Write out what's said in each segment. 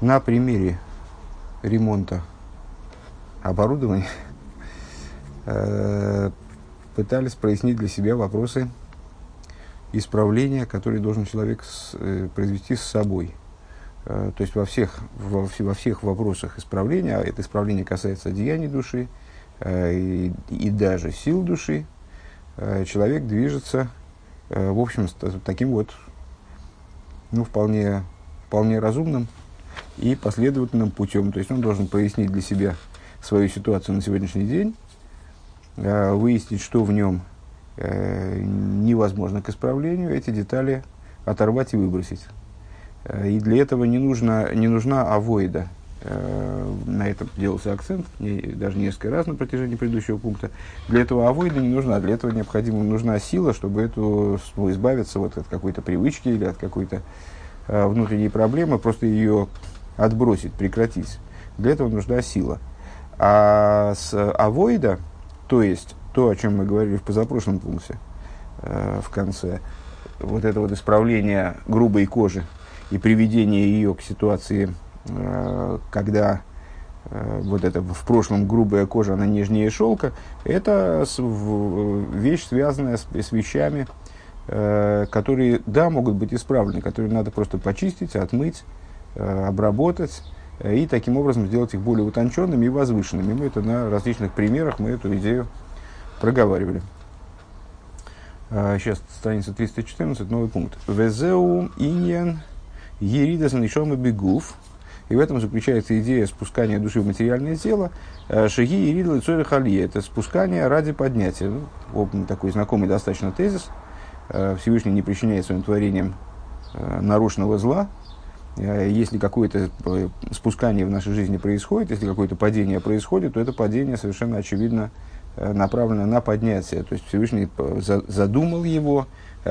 на примере ремонта оборудования э, пытались прояснить для себя вопросы исправления, которые должен человек с, э, произвести с собой. Э, то есть во всех, во, во всех вопросах исправления, а это исправление касается деяний души и, и даже сил души, человек движется, в общем, таким вот, ну, вполне, вполне разумным и последовательным путем. То есть он должен прояснить для себя свою ситуацию на сегодняшний день, э, выяснить, что в нем э, невозможно к исправлению, эти детали оторвать и выбросить. Э, и для этого не, нужно, не нужна авоида. На этом делался акцент, даже несколько раз на протяжении предыдущего пункта. Для этого авоида не нужна, для этого необходима нужна сила, чтобы эту, ну, избавиться вот от какой-то привычки или от какой-то внутренней проблемы, просто ее отбросить, прекратить. Для этого нужна сила. А с авоида, то есть то, о чем мы говорили в позапрошлом пункте, э, в конце, вот это вот исправление грубой кожи и приведение ее к ситуации, э, когда э, вот это в прошлом грубая кожа, она нежнее шелка, это с, в, вещь, связанная с, с вещами, э, которые, да, могут быть исправлены, которые надо просто почистить, отмыть, Э, обработать э, и таким образом сделать их более утонченными и возвышенными. Мы это на различных примерах, мы эту идею проговаривали. Сейчас э, страница 314, новый пункт. Везеу иньян еридас нишом и бегув. И в этом заключается идея спускания души в материальное тело. Шаги и ридл и хали. Это спускание ради поднятия. Ну, такой знакомый достаточно тезис. Всевышний не причиняет своим творением нарушенного зла, Э, если какое-то э, спускание в нашей жизни происходит, если какое-то падение происходит, то это падение совершенно очевидно э, направлено на поднятие. То есть Всевышний задумал его,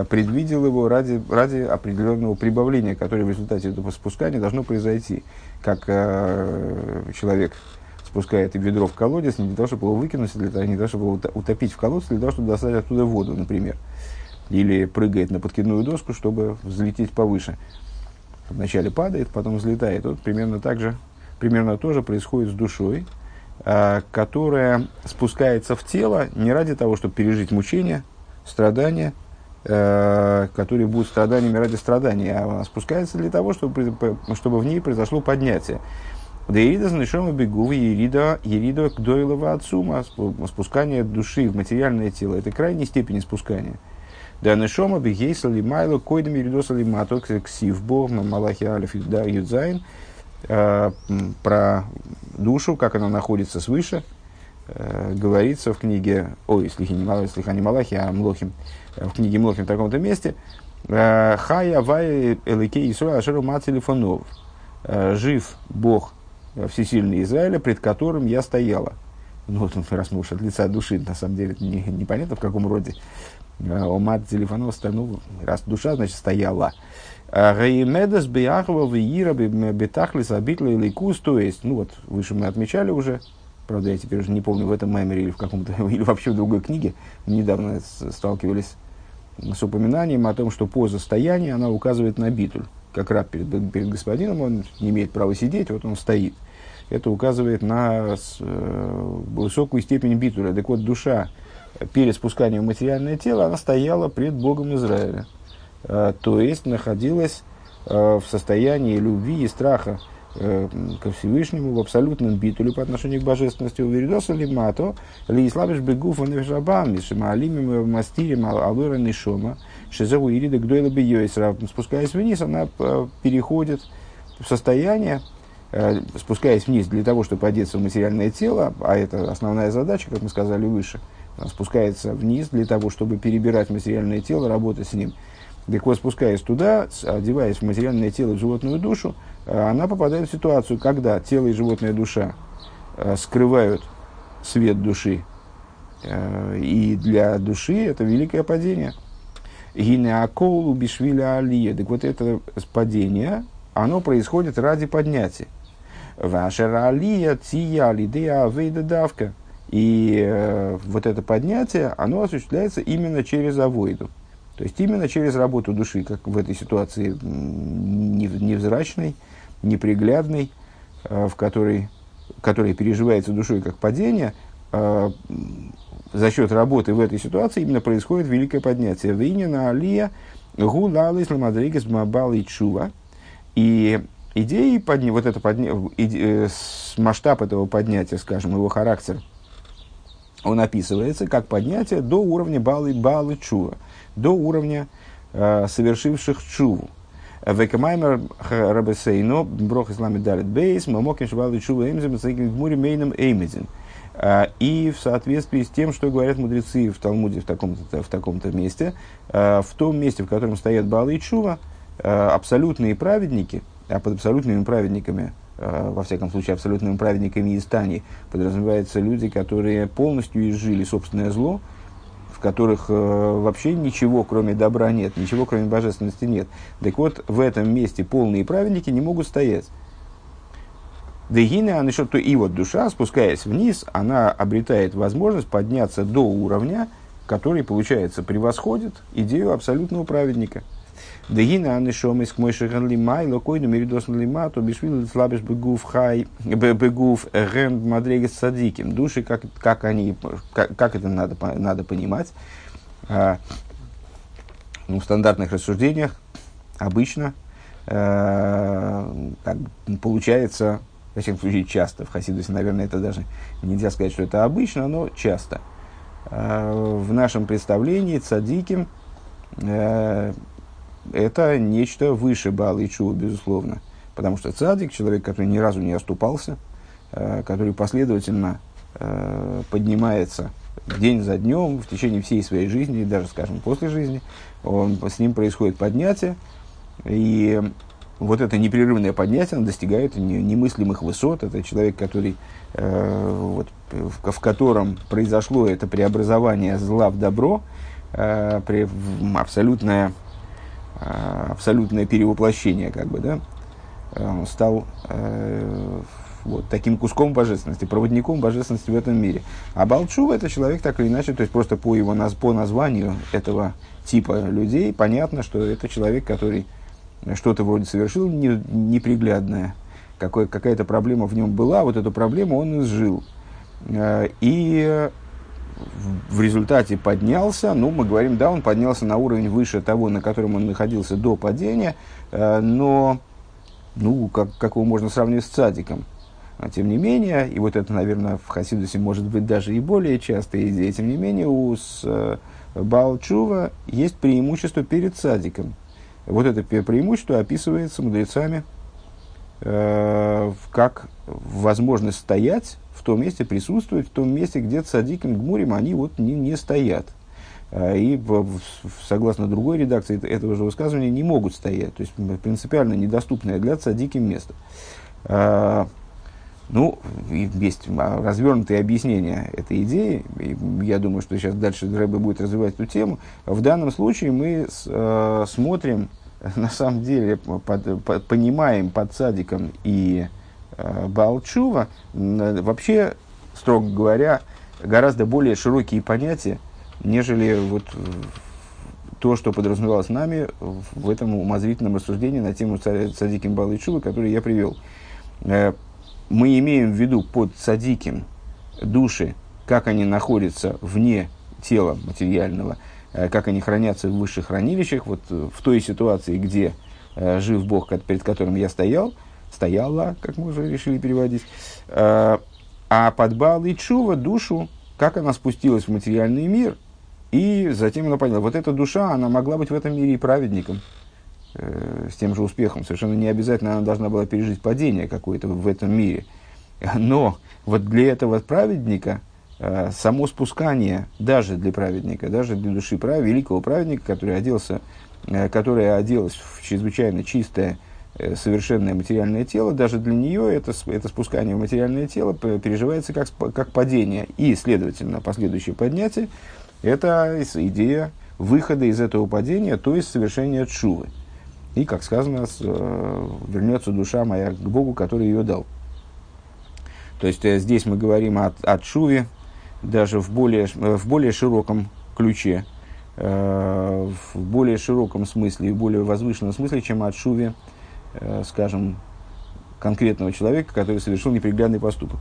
предвидел его ради, ради определенного прибавления, которое в результате этого спускания должно произойти. Как э, человек спускает ведро в колодец не для того, чтобы его выкинуть, а для того, не для того, чтобы его утопить в колодце, для того, чтобы достать оттуда воду, например. Или прыгает на подкидную доску, чтобы взлететь повыше вначале падает, потом взлетает. Вот примерно так же, примерно то же происходит с душой, э, которая спускается в тело не ради того, чтобы пережить мучения, страдания, э, которые будут страданиями ради страдания, а она спускается для того, чтобы, чтобы в ней произошло поднятие. Да Ерида занешома бегу, Ерида, Ерида к дойлова отцума, спускание души в материальное тело. Это крайней степени спускания. Да нешома бигейса лимайло койдами ридоса лимато ксивбо малахи алиф юдзайн э, про душу, как она находится свыше, э, говорится в книге, ой, слихи не малахи, слиха не малахи, а млохим, э, в книге млохим в таком-то месте, Хая вай эликей Исруа ашеру ма телефонов. Жив Бог всесильный Израиля, пред которым я стояла. Ну, вот раз мы уж от лица души, на самом деле, не, непонятно в каком роде. Омат телефонов ну, раз душа, значит, стояла. Гаимедас Бияхова Виира Бетахлис Абитла или Кус, то есть, ну вот, выше мы отмечали уже, правда, я теперь уже не помню, в этом мемере или в каком-то, или вообще в другой книге, недавно сталкивались с упоминанием о том, что поза стояния, она указывает на битуль. Как раб перед, перед господином, он не имеет права сидеть, вот он стоит. Это указывает на э, высокую степень битуля. Так вот, душа, перед спусканием в материальное тело, она стояла пред Богом Израиля. А, то есть находилась а, в состоянии любви и страха э, ко Всевышнему в абсолютном битуле по отношению к божественности. У Веридоса Лимато, Ли Ислабиш Бегуфа Невишабам, Шимаалимим Мастирим Алвера Нишома, Шизову Ирида Гдойла Бейойсра. Спускаясь вниз, она э, переходит в состояние, э, спускаясь вниз для того, чтобы одеться в материальное тело, а это основная задача, как мы сказали выше – спускается вниз для того, чтобы перебирать материальное тело, работать с ним. Так вот, спускаясь туда, одеваясь в материальное тело в животную душу, э, она попадает в ситуацию, когда тело и животная душа э, скрывают свет души. Э, и для души это великое падение. Гинеаколу бишвиля алия. Так вот это падение, оно происходит ради поднятия. Ваша алия тия лидея авейда давка. И э, вот это поднятие, оно осуществляется именно через авоиду. То есть именно через работу души, как в этой ситуации невзрачной, неприглядный, в который, который переживается душой как падение, за счет работы в этой ситуации именно происходит великое поднятие. Винина алия гулал исламадригес мабал и чува. И идеи подня... вот это подня... масштаб этого поднятия, скажем, его характер, он описывается как поднятие до уровня балы, балы чува, до уровня э, совершивших чуву. Векамаймер рабесейно, брох ислами далит бейс, мамокин швалы чува эмзем, гмури мейном эймедин. А, и в соответствии с тем, что говорят мудрецы в Талмуде в таком-то, в таком-то месте, а, в том месте, в котором стоят Балы и Чува, а, абсолютные праведники, а под абсолютными праведниками, во всяком случае, абсолютными праведниками из Тани, подразумеваются люди, которые полностью изжили собственное зло, в которых вообще ничего, кроме добра, нет, ничего, кроме божественности, нет. Так вот, в этом месте полные праведники не могут стоять. Дегина, она то и вот душа, спускаясь вниз, она обретает возможность подняться до уровня, который, получается, превосходит идею абсолютного праведника. Дегина, она шо мы скмой шаган май, локойну меридос лима, то бишвил слабиш бегув хай, бегув ген мадрегес садиким. Души, как, как они, как, как это надо, надо понимать. А, ну, в стандартных рассуждениях обычно а, как, получается во всяком случае, часто. В Хасидусе, наверное, это даже нельзя сказать, что это обычно, но часто. А, в нашем представлении цадиким э, это нечто выше Бала и Чува, безусловно. Потому что цадик, человек, который ни разу не оступался, э, который последовательно э, поднимается день за днем в течение всей своей жизни, даже, скажем, после жизни, он, с ним происходит поднятие, и вот это непрерывное поднятие оно достигает немыслимых высот. Это человек, который, э, вот, в, в котором произошло это преобразование зла в добро, э, при, в абсолютное, абсолютное перевоплощение, как бы, да, он стал э, вот, таким куском божественности, проводником божественности в этом мире. А Балчува это человек так или иначе, то есть просто по его по названию этого типа людей понятно, что это человек, который что-то вроде совершил не, неприглядное, какой, какая-то проблема в нем была, вот эту проблему он изжил. Э, и в результате поднялся, ну, мы говорим, да, он поднялся на уровень выше того, на котором он находился до падения, э, но, ну, как, как его можно сравнить с цадиком. Но, тем не менее, и вот это, наверное, в Хасидусе может быть даже и более часто идея, тем не менее, у с, э, Балчува есть преимущество перед цадиком – вот это преимущество описывается мудрецами э, как возможность стоять том месте, присутствовать в том месте, где цадиким гмурим они вот не, не стоят. Э, и согласно другой редакции этого же высказывания не могут стоять. То есть принципиально недоступное для цадиким место. Э, ну, есть развернутые объяснения этой идеи. Я думаю, что сейчас дальше Рэбе будет развивать эту тему. В данном случае мы с, смотрим, на самом деле, под, под, понимаем под садиком и Балчува, вообще, строго говоря, гораздо более широкие понятия, нежели вот то, что подразумевалось нами в этом умозрительном рассуждении на тему садиким Балычува, который я привел. Э, мы имеем в виду под садиким души, как они находятся вне тела материального, э, как они хранятся в высших хранилищах, вот э, в той ситуации, где э, жив Бог, перед которым я стоял, стояла, как мы уже решили переводить, а под и Чува душу, как она спустилась в материальный мир, и затем она поняла, вот эта душа, она могла быть в этом мире и праведником, э, с тем же успехом. Совершенно не обязательно она должна была пережить падение какое-то в этом мире. Но вот для этого праведника э, само спускание, даже для праведника, даже для души прав, великого праведника, который оделся, э, которая оделась в чрезвычайно чистое, э, совершенное материальное тело, даже для нее это, это спускание в материальное тело переживается как, как падение. И, следовательно, последующее поднятие – это идея выхода из этого падения, то есть совершения чувы. И, как сказано, э, вернется душа моя к Богу, который ее дал. То есть э, здесь мы говорим о, о Шуве, даже в более, э, в более широком ключе, в более широком смысле и более возвышенном смысле, чем о Шуве, скажем, конкретного человека, который совершил неприглядный поступок.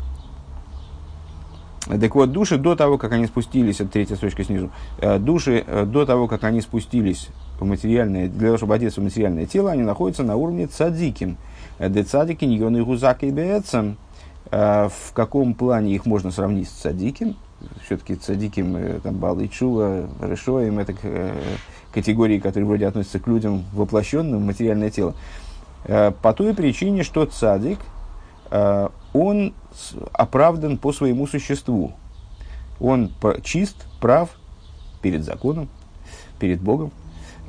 Так вот, души до того, как они спустились, это третья строчка снизу, э, души э, до того, как они спустились в материальное, для того, чтобы одеться в материальное тело, они находятся на уровне цадиким. Э, де цадики, ньон и гузак и беэцем. В каком плане их можно сравнить с цадиким? Все-таки цадиким, там, Балы Чува, Решоем, это категории, которые вроде относятся к людям воплощенным в материальное тело. По той причине, что цадик – Э, он оправдан по своему существу. Он чист, прав перед законом, перед Богом,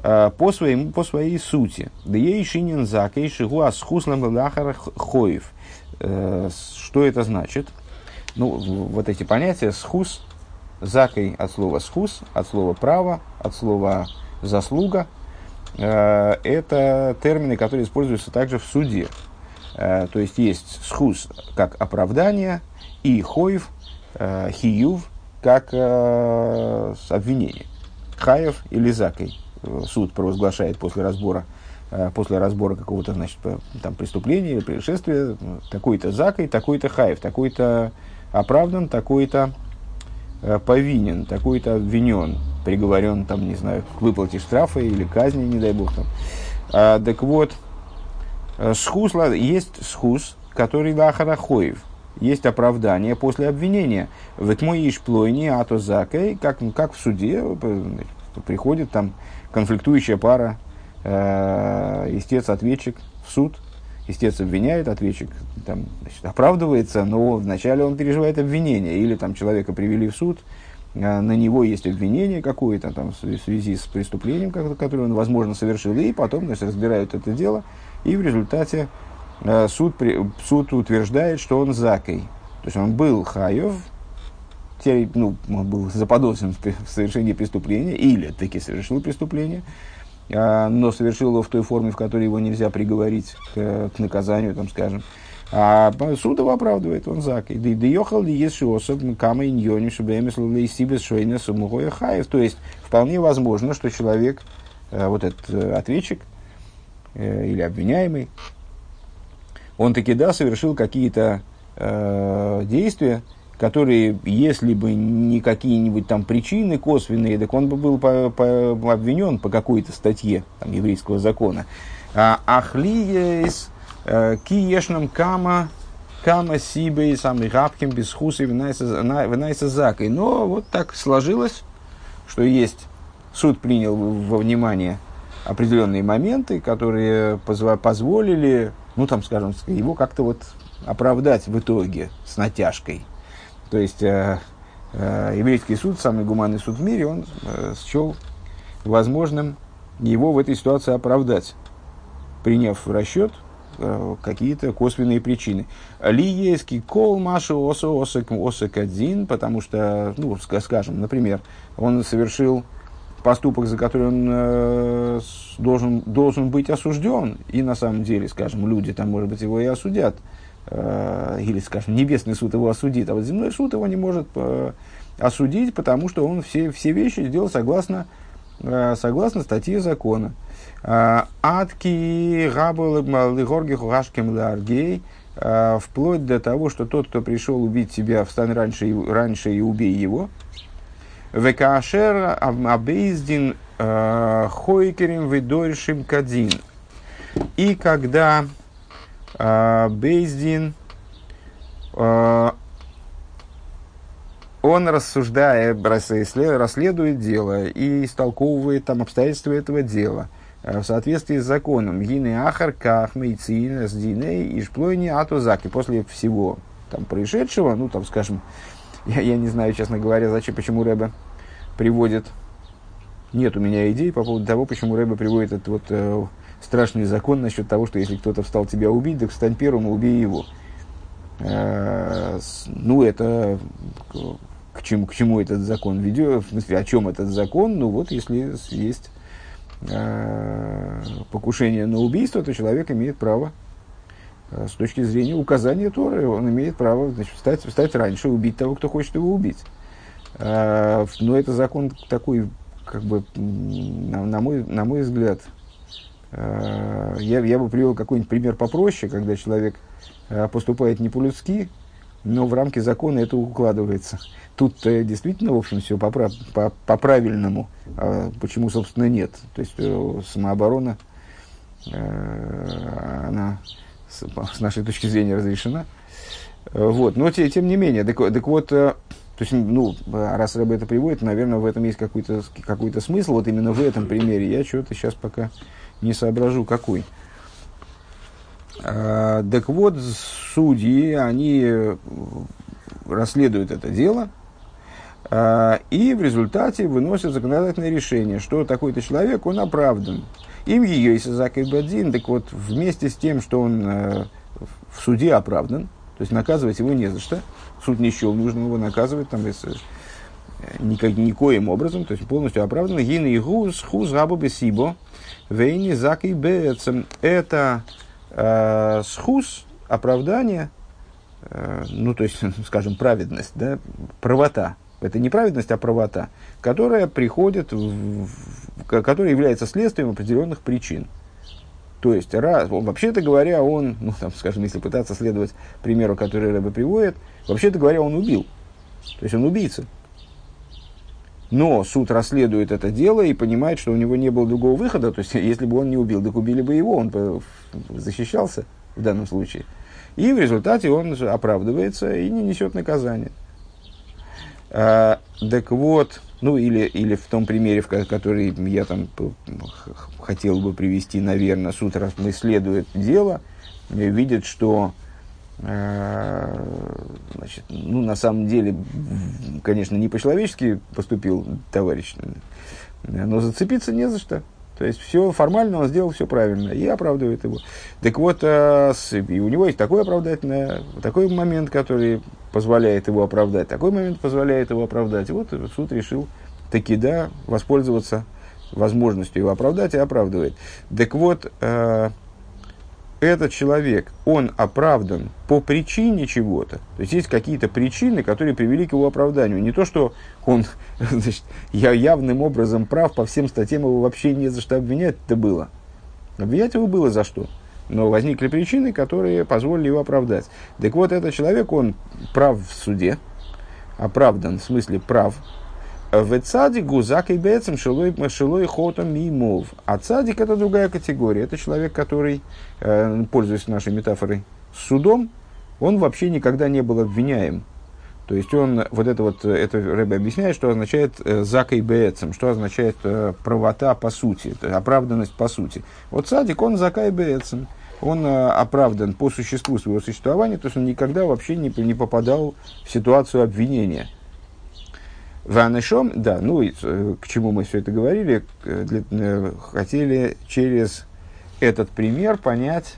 э, по, своему, по своей сути. Да ей шинин закей шигу асхуслам хоев. Э, что это значит? Ну, вот эти понятия схус, закой от слова схус, от слова право, от слова заслуга, это термины, которые используются также в суде. Э, то есть есть схус как оправдание и хоев, э, хиюв как э, обвинение. Хаев или закой суд провозглашает после разбора после разбора какого-то значит, там, преступления или происшествия, такой-то закой, такой-то хаев, такой-то оправдан, такой-то повинен, такой-то обвинен, приговорен, там, не знаю, к выплате штрафа или казни, не дай бог там. А, так вот, Э, схус, есть схус, который лахарахоев. Есть оправдание после обвинения. В мой ишплойни ато закой, как, как в суде, приходит там конфликтующая пара, э, истец-ответчик в суд, истец обвиняет, ответчик там, значит, оправдывается, но вначале он переживает обвинение, или там человека привели в суд, э, на него есть обвинение какое-то там, в связи с преступлением, которое он, возможно, совершил, и потом значит, разбирают это дело, и в результате э, суд, суд утверждает, что он закой. То есть он был хаев, ну, он был заподозрен в совершении преступления, или таки совершил преступление, а, но совершил его в той форме, в которой его нельзя приговорить к, к наказанию, там, скажем. А суд его оправдывает, он закой. Да ехал ли есть шиосов, кама иньони, чтобы эмисл лейсибес шойнес хаев. То есть, вполне возможно, что человек, э, вот этот э, ответчик, э, или обвиняемый, он таки, да, совершил какие-то э, действия, которые, если бы не какие-нибудь там причины косвенные, так он бы был по, по, обвинен по какой-то статье там, еврейского закона. А Ахлиес киешном кама кама сибей самый рабким без хуса винайса закой. Но вот так сложилось, что есть суд принял во внимание определенные моменты, которые позволили, ну там, скажем, его как-то вот оправдать в итоге с натяжкой. То есть э, э, еврейский суд, самый гуманный суд в мире, он э, счел возможным его в этой ситуации оправдать, приняв в расчет какие-то косвенные причины. Лиеский кол машу осо осек осек один, потому что, ну, скажем, например, он совершил поступок, за который он э, должен, должен быть осужден, и на самом деле, скажем, люди там, может быть, его и осудят, э, или, скажем, небесный суд его осудит, а вот земной суд его не может э, осудить, потому что он все, все вещи сделал согласно, э, согласно статье закона. Адки габал лигорги хашкем ларгей, э, вплоть до того, что тот, кто пришел убить тебя, встань раньше, раньше и убей его – Векашер Абейздин э, Хойкерим Видоршим Кадин. И когда э, Бейздин он, рассуждая, расследует дело и истолковывает там обстоятельства этого дела в соответствии с законом. Гины Ахар Ках Мейцин Сдиней Ишплойни Атузаки. После всего там происшедшего, ну там, скажем, я, я не знаю, честно говоря, зачем, почему Рэбе приводит. Нет у меня идей по поводу того, почему Рэбе приводит этот вот э, страшный закон насчет того, что если кто-то встал тебя убить, так встань первым и убей его. Э, ну, это к чему, к чему этот закон ведет, в смысле, о чем этот закон? Ну, вот если есть э, покушение на убийство, то человек имеет право э, с точки зрения указания Торы, он имеет право значит, встать, встать раньше, убить того, кто хочет его убить. А, но это закон такой, как бы, на, на, мой, на мой взгляд, я, я бы привел какой-нибудь пример попроще, когда человек э, поступает не по-людски, но в рамки закона это укладывается. Тут действительно, в общем, все по, по, по. А почему, собственно, нет? То есть э, самооборона, э, она с, нашей точки зрения разрешена. Э, вот. Но те, тем не менее, так, так вот, то есть, ну, раз Рэбе это приводит, наверное, в этом есть какой-то какой смысл. Вот именно в этом примере я что-то сейчас пока не соображу, какой. А, так вот, судьи, они расследуют это дело, а, и в результате выносят законодательное решение, что такой-то человек, он оправдан. Им ее и Бадзин, так вот, вместе с тем, что он э, в суде оправдан, то есть наказывать его не за что, суд не счел нужным его наказывать, там, если, э, никак, никоим образом, то есть полностью оправдан. Гин и гуз, хуз рабу бесибо, вейни закой бецем. Это э, схуз, оправдание, э, ну, то есть, скажем, праведность, да, правота, это не праведность, а правота, которая приходит, в, в, которая является следствием определенных причин. То есть, раз, вообще-то говоря, он, ну, там, скажем, если пытаться следовать примеру, который Рэбе приводит, вообще-то говоря, он убил. То есть, он убийца. Но суд расследует это дело и понимает, что у него не было другого выхода. То есть, если бы он не убил, так убили бы его, он бы защищался в данном случае. И в результате он оправдывается и не несет наказание. А, так вот, ну или, или в том примере, в который я там хотел бы привести, наверное, суд исследует дело, видит, что значит, ну, на самом деле, конечно, не по-человечески поступил товарищ, но зацепиться не за что. То есть все формально он сделал все правильно и оправдывает его. Так вот, э, и у него есть такой оправдательный, такой момент, который позволяет его оправдать, такой момент позволяет его оправдать. И вот суд решил таки да воспользоваться возможностью его оправдать и оправдывает. Так вот, э, этот человек, он оправдан по причине чего-то. То есть есть какие-то причины, которые привели к его оправданию. Не то, что он значит, я явным образом прав, по всем статьям его вообще не за что обвинять это было. Обвинять его было за что. Но возникли причины, которые позволили его оправдать. Так вот, этот человек, он прав в суде, оправдан, в смысле прав, в цадику закой бецем шилой хотом мимов. А цадик это другая категория. Это человек, который, э, пользуясь нашей метафорой, судом, он вообще никогда не был обвиняем. То есть он, вот это вот, это Рэбе объясняет, что означает э, закой бецем, что означает э, правота по сути, оправданность по сути. Вот садик, он закай бецем, он оправдан по существу своего существования, то есть он никогда вообще не, не попадал в ситуацию обвинения. Ванешом, да, ну и э, к чему мы все это говорили, для, э, хотели через этот пример понять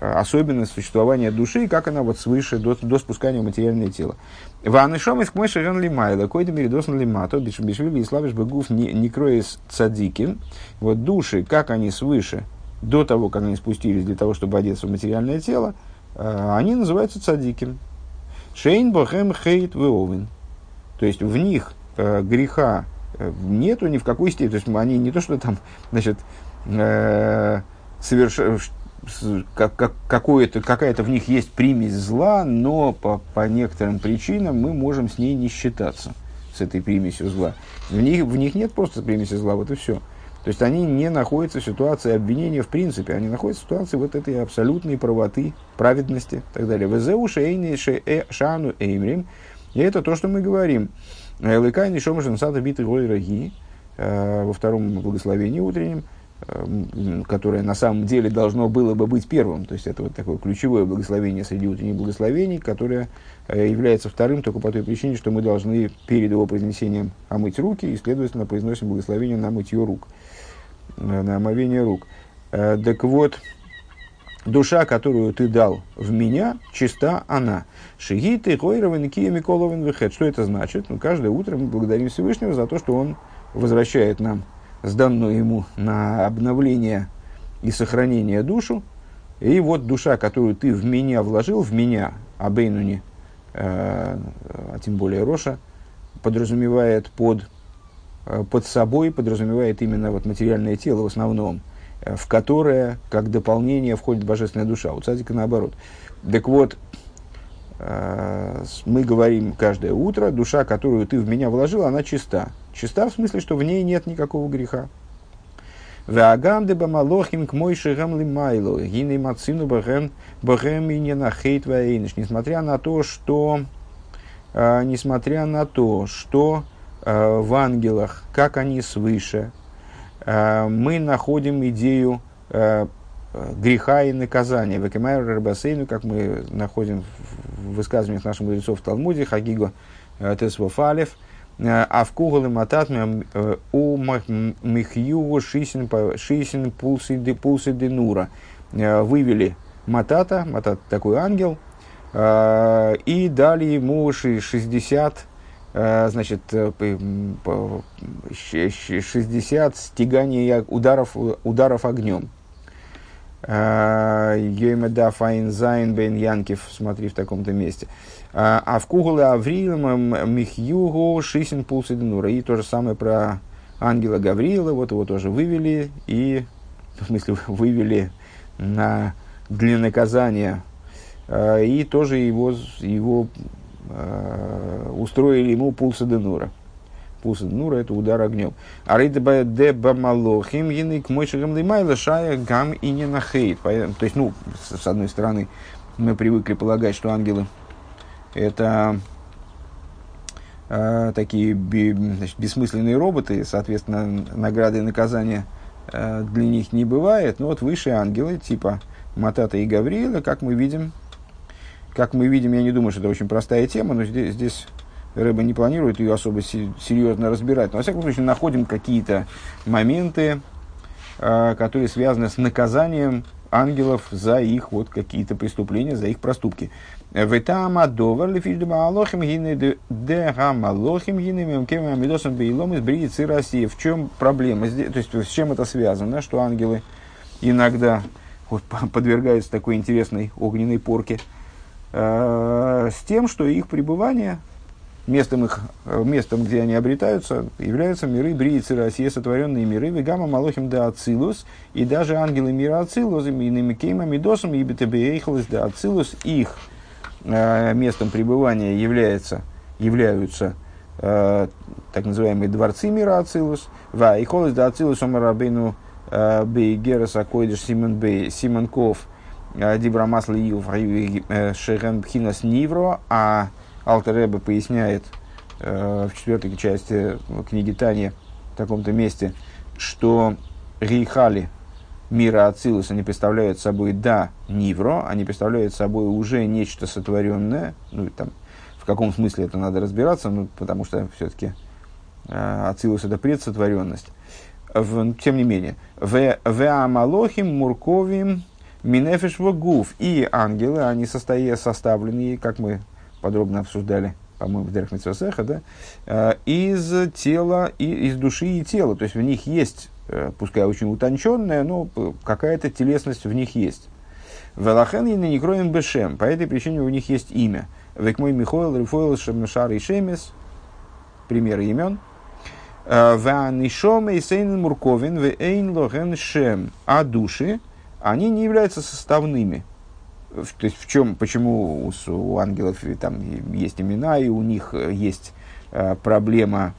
э, особенность существования души, и как она вот свыше до, до спускания в материальное тело. Ванешом из кмой шарен лимайла, койда меридосн лимато, бишвили и славиш бегуф не кроес цадикин. Вот души, как они свыше, до того, как они спустились для того, чтобы одеться в материальное тело, они называются цадикин. Шейн бохем хейт веовен. То есть в них э, греха э, нету ни в какой степени. То есть они не то, что там, значит, э, соверш... как, как, какое-то, какая-то в них есть примесь зла, но по, по некоторым причинам мы можем с ней не считаться, с этой примесью зла. В них, в них нет просто примеси зла, вот и все. То есть они не находятся в ситуации обвинения в принципе, они находятся в ситуации вот этой абсолютной правоты, праведности и так далее. Везеу шану эймрим. И это то, что мы говорим. Лыкай Нишома Женсада Биты Раги э, во втором благословении утреннем, э, которое на самом деле должно было бы быть первым. То есть это вот такое ключевое благословение среди утренних благословений, которое э, является вторым только по той причине, что мы должны перед его произнесением омыть руки и, следовательно, произносим благословение на мытье рук, на омовение рук. Так вот, душа, которую ты дал в меня, чиста она. Шигиты, Хойровен, Кия, Миколовен, Вехет. Что это значит? Ну, каждое утро мы благодарим Всевышнего за то, что он возвращает нам сданную ему на обновление и сохранение душу. И вот душа, которую ты в меня вложил, в меня, Абейнуни, э, а тем более Роша, подразумевает под, э, под собой, подразумевает именно вот материальное тело в основном – в которое, как дополнение, входит божественная душа. У цадика наоборот. Так вот, мы говорим каждое утро, душа, которую ты в меня вложил, она чиста. Чиста в смысле, что в ней нет никакого греха. Ваагам де бамалохим к мой шигам лимайло, гиней мацину бахем бахем и не на хейт Несмотря на то, что, э, несмотря на то, что э, в ангелах, как они свыше, э, мы находим идею э, греха и наказания. Векемайр Рабасейну, как мы находим в высказываниях наших мудрецов в Талмуде, Хагиго Тесвофалев – Э, а в куголы матат э, у михью шисин пулсы денура. Э, вывели матата, матат такой ангел, и дали ему 60 значит, 60 стеганий ударов, ударов огнем. Йоймеда Файнзайн Бен Янкив, смотри в таком-то месте. А в Кугуле Авриилом Михюгу Шисин Пулсиденура. И то же самое про ангела Гавриила, вот его тоже вывели, и, в смысле, вывели на, для наказания, и тоже его, его устроили ему Пулсиденура. Пулсиденура – это удар огнем. А рейда де бамалохим яник мойшигам лимайла шая гам и не нахейт. То есть, ну, с одной стороны, мы привыкли полагать, что ангелы – это э, такие значит, бессмысленные роботы, соответственно, награды и наказания э, для них не бывает. Но вот высшие ангелы, типа Матата и Гавриила, как мы видим, как мы видим, я не думаю, что это очень простая тема, но здесь, здесь Рэба не планирует ее особо серьезно разбирать. Но, во всяком случае, находим какие-то моменты, э, которые связаны с наказанием ангелов за их вот какие-то преступления, за их проступки. Ветама довар лифидума алохим гины де гамма лохим гины мемкем амидосом из бриицы России. В чем проблема? То есть с чем это связано, что ангелы иногда вот, подвергаются такой интересной огненной порке? Э, с тем, что их пребывание местом, их, местом, где они обретаются, являются миры Бриицы России, сотворенные миры, Вегама Малохим да Ацилус, и даже ангелы мира Ацилус, и Немикейма Мидосом, и Бетебеейхалус да Ацилус, их э, местом пребывания является, являются э, так называемые дворцы мира Ацилус, Ва, и Холос да Ацилус, Омарабейну э, Бейгерас Акойдыш Симон Бей, Симонков, э, Дибра Масла Ив, э, Шехен Пхинас Нивро, а Алтереба поясняет э, в четвертой части книги Тани в таком-то месте, что рейхали мира Ацилус, они представляют собой, да, Нивро, они представляют собой уже нечто сотворенное, ну, там, в каком смысле это надо разбираться, ну, потому что все-таки э, Ацилус это предсотворенность. В, тем не менее, в Амалохим Мурковим Минефиш Вагуф и ангелы, они состоят, составлены, как мы подробно обсуждали, по-моему, в Дерх Митсвасеха, да, э, из тела, и, из души и тела. То есть в них есть, э, пускай очень утонченная, но какая-то телесность в них есть. Велахен и не кроем бешем. По этой причине у них есть имя. Век мой Михоил, Рифоил, Шемшар и Шемес. Примеры имен. Э, Ванишом и Сейн Мурковин, Вейн Лохен Шем. А души, они не являются составными то есть в чем, почему у, у ангелов там есть имена, и у них э, есть э, проблема,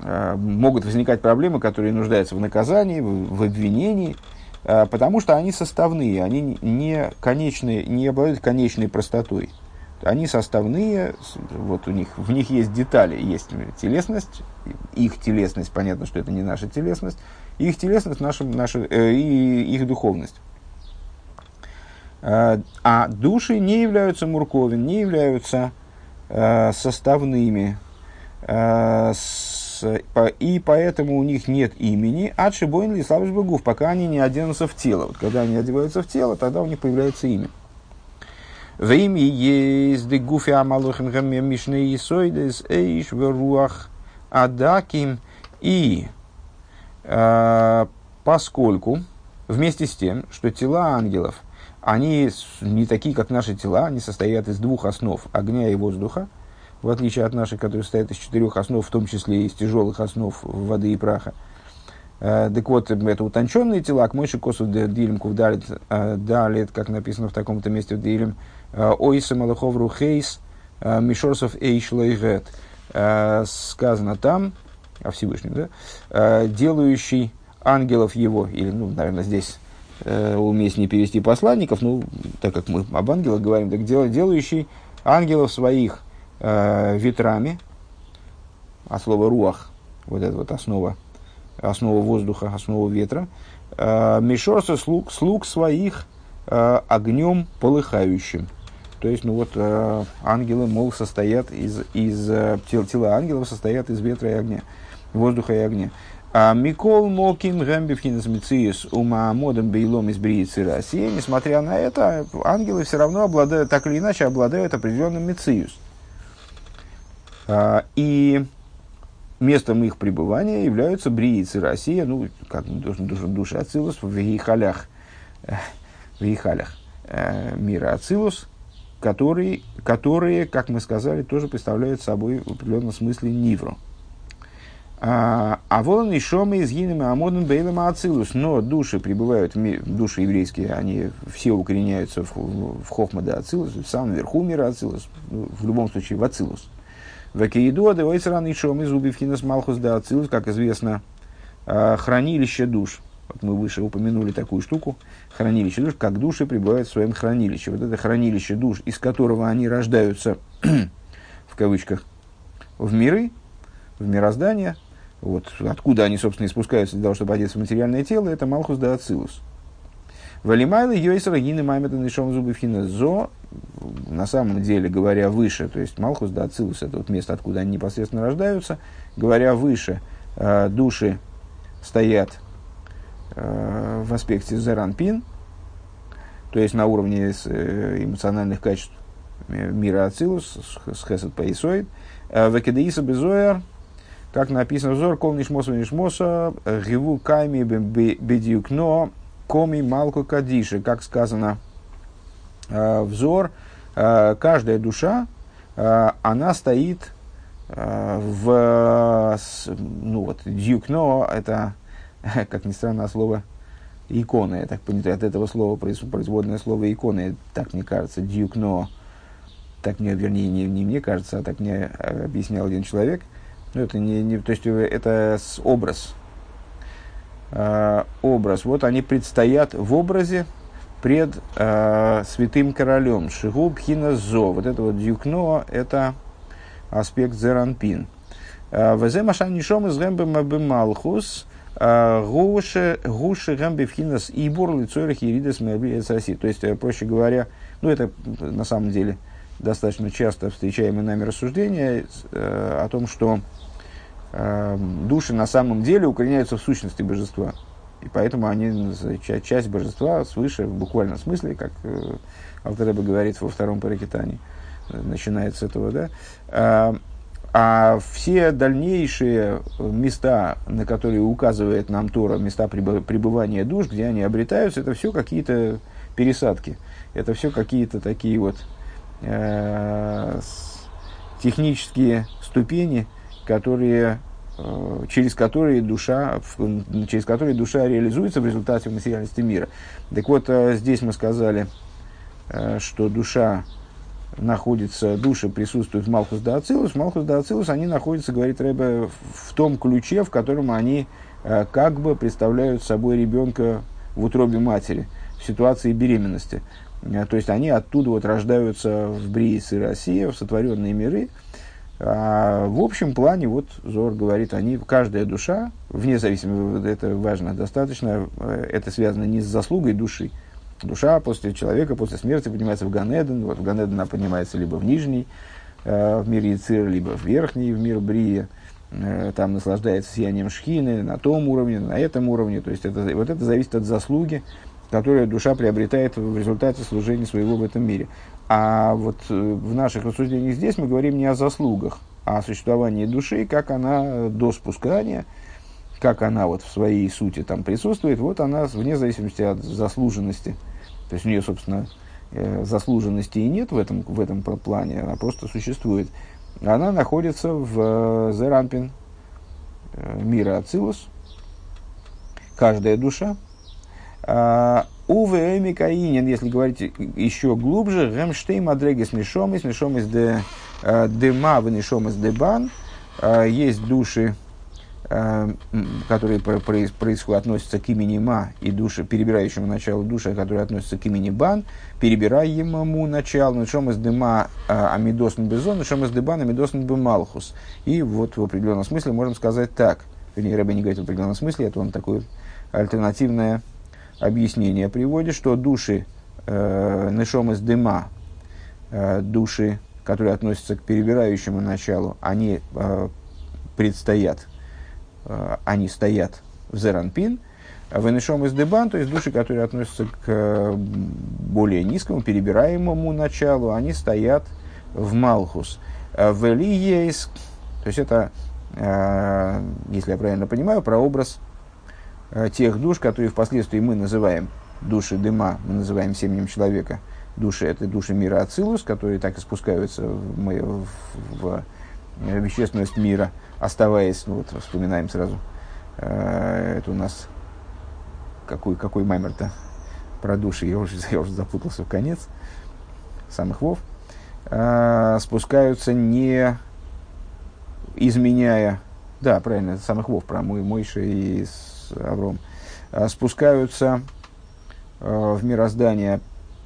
э, могут возникать проблемы, которые нуждаются в наказании, в, в обвинении, э, потому что они составные, они не конечные, не обладают конечной простотой. Они составные, вот у них, в них есть детали, есть телесность, их телесность, понятно, что это не наша телесность, их телесность, наша, наша, э, и их духовность. Э, а души не являются мурковин, не являются э, составными. И поэтому у них нет имени, а Шибойн или Славиш пока они не оденутся в тело. Вот когда они одеваются в тело, тогда у них появляется имя. В имя есть дегуфи амалухим гамем мишне исойдес эйш веруах адаким. И поскольку вместе с тем, что тела ангелов – они не такие, как наши тела, они состоят из двух основ, огня и воздуха, в отличие от наших, которые состоят из четырех основ, в том числе из тяжелых основ воды и праха. Так вот, это утонченные тела, к мыши косу дилем кувдалит, далит, как написано в таком-то месте в дилем, ойса малахов рухейс, мишорсов эйшлайгет. Сказано там, о Всевышнем, да, делающий ангелов его, или, ну, наверное, здесь э, уместнее перевести посланников, ну, так как мы об ангелах говорим, так дел, делающий ангелов своих э, ветрами, а слово руах, вот это вот основа, основа воздуха, основа ветра, э, слуг, слуг своих э, огнем полыхающим. То есть, ну вот, э, ангелы, мол, состоят из, из э, тел, тела ангелов состоят из ветра и огня, воздуха и огня. А Микол Моким Гэмбифхинес Мициус Умаамодом Бейлом из Бриицы России, несмотря на это, ангелы все равно обладают, так или иначе, обладают определенным Мициус. А, и местом их пребывания являются Бриицы Россия, ну, как душа, душа, Ацилус в Вейхалях, в Вейхалях э, мира Ацилус, которые, которые, как мы сказали, тоже представляют собой в определенном смысле Нивру. А, а вон и шомы из гинами амоден бейлем ацилус. Но души пребывают, души еврейские, они все укореняются в, в хохма да ацилус, в самом верху мира ацилус, ну, в любом случае в ацилус. В Акиидуа девайсран и шомы зубивхинас малхус да ацилус, как известно, а, хранилище душ. Вот мы выше упомянули такую штуку. Хранилище душ, как души пребывают в своем хранилище. Вот это хранилище душ, из которого они рождаются, в кавычках, в миры, в мироздание, вот, откуда они, собственно, испускаются для того, чтобы одеться в материальное тело, это Малхус да Ацилус. Валимайла Йойсера Гины Маймета Нишом Зубывхина Зо, на самом деле, говоря выше, то есть Малхус да Ацилус, это вот место, откуда они непосредственно рождаются, говоря выше, э, души стоят э, в аспекте Зеранпин, то есть на уровне э, эмоциональных качеств мира Ацилус, с Хесед Паисоид, Векедеиса Безоер – как написано взор, кол нишмоса нишмоса, гиву кайми бедюкно, коми малку кадиши. Как сказано, э, взор, э, каждая душа, э, она стоит в, ну вот, дюкно, это, как ни странно, слово иконы, я так понимаю, от этого слова производное слово иконы, так мне кажется, дюкно, так мне, вернее, не, не мне кажется, а так мне объяснял один человек – ну, это не, не, то есть это образ. Э, образ. Вот они предстоят в образе пред э, святым королем. Шигуб зо. Вот это вот дюкно, это аспект зеранпин. Э, Везе машан нишом из гэмбэм малхус. Э, гуше гэмбэ вхинас ибур лицойрах иридес мэбли То есть, э, проще говоря, ну это на самом деле достаточно часто встречаемые нами рассуждения э, о том, что Эм, души на самом деле укореняются в сущности божества. И поэтому они часть божества свыше, в буквальном смысле, как э, Алтереба говорит во втором паракетане, э, начинает с этого, да. А, а все дальнейшие места, на которые указывает нам Тора, места пребывания душ, где они обретаются, это все какие-то пересадки. Это все какие-то такие вот э, технические ступени, которые, э, через которые душа, через которые душа реализуется в результате материальности мира. Так вот, э, здесь мы сказали, э, что душа находится, души присутствуют в Малхус да Ацилус. Малхус да Ацилус, они находятся, говорит Рэбе, в том ключе, в котором они как бы представляют собой ребенка в утробе матери, в ситуации беременности. То есть они оттуда вот рождаются в Брии и России, в сотворенные миры, а в общем плане, вот Зор говорит, они, каждая душа, вне зависимости, это важно, достаточно, э, это связано не с заслугой души. Душа после человека, после смерти поднимается в Ганеден, вот в Ганеден она поднимается либо в нижний, э, в мир Яцир, либо в верхний, в мир Брия, э, там наслаждается сиянием шхины на том уровне, на этом уровне, то есть это, вот это зависит от заслуги, которую душа приобретает в результате служения своего в этом мире. А вот э, в наших рассуждениях здесь мы говорим не о заслугах, а о существовании души, как она до спускания, как она вот в своей сути там присутствует, вот она вне зависимости от заслуженности. То есть у нее, собственно, э, заслуженности и нет в этом, в этом плане, она просто существует. Она находится в Зерампин мира Ацилус, каждая душа. А, Уве Микаинин, если говорить еще глубже, Гемштей Мадрегис Нишомис, Нишомис де э, Дема, Нишомис Дебан, э, есть души, которые происходят, относятся к имени Ма, и души, перебирающему началу души, которые относятся к имени Бан, перебираемому началу, Нишомис Дема Амидос Безон, Нишомис Дебан Амидос Бемалхус. И вот в определенном смысле можем сказать так, вернее, Рэбе не говорит в определенном смысле, это он такое альтернативное объяснение приводит, что души э, Нешом из дыма, э, души, которые относятся к перебирающему началу, они э, предстоят, э, они стоят в Зеранпин, в Нешом из дебан, то есть души, которые относятся к э, более низкому, перебираемому началу, они стоят в Малхус. Э, в Элиейс, то есть это, э, если я правильно понимаю, про образ тех душ, которые впоследствии мы называем души дыма, мы называем семенем человека. Души – это души мира Ацилус, которые так и спускаются в, в, в вещественность мира, оставаясь, ну вот вспоминаем сразу, э, это у нас какой, какой маймер-то про души, я уже, я уже запутался в конец, самых вов, э, спускаются не изменяя, да, правильно, это самых вов, про мой, Мойши и Авром, а, спускаются а, в мироздание,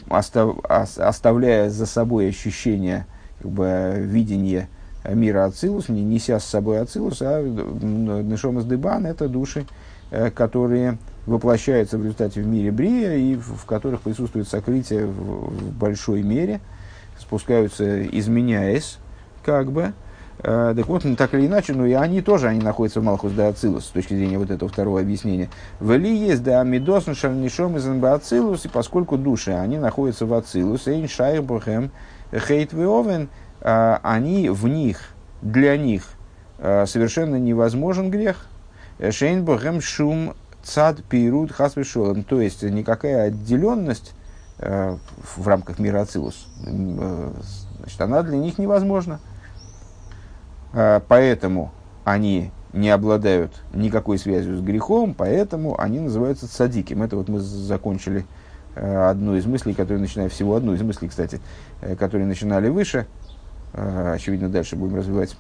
оставляя за собой ощущение, как бы, видение мира Ацилус, не неся с собой Ацилус, а Нешом из Дебан – это души, э, которые воплощаются в результате в мире Брия и в которых присутствует сокрытие в большой мере, спускаются, изменяясь, как бы, Э, так вот, так или иначе, ну и они тоже, они находятся в Малхус да Ацилус, с точки зрения вот этого второго объяснения. В Эли есть да Амидос, Шальнишом из Ацилус, и поскольку души, они находятся в Ацилус, Эйн Шайбухем, Хейт Веовен, э, они в них, для них э, совершенно невозможен грех. Шейнбухем Шум Цад Пирут Хасвишолом, то есть никакая отделенность в рамках мира Ацилус, значит, она для них невозможна. А, поэтому они не обладают никакой связью с грехом, поэтому они называются цадиким. Это вот мы закончили э, одну из мыслей, которые начинали, всего одну из мыслей, кстати, э, которые начинали выше. Э, очевидно, дальше будем развивать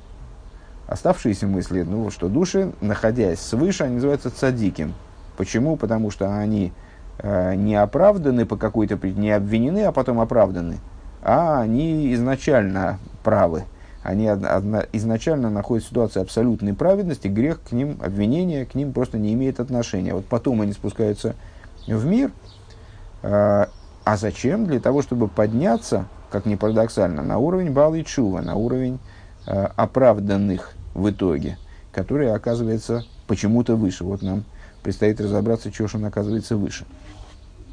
оставшиеся мысли. Ну, что души, находясь свыше, они называются цадиким. Почему? Потому что они не оправданы по какой-то, не обвинены, а потом оправданы, а они изначально правы они одна, изначально находят в ситуации абсолютной праведности, грех к ним, обвинение к ним просто не имеет отношения. Вот потом они спускаются в мир, э, а зачем? Для того, чтобы подняться, как ни парадоксально, на уровень Балы Чува, на уровень э, оправданных в итоге, который оказывается почему-то выше. Вот нам предстоит разобраться, чего же он оказывается выше.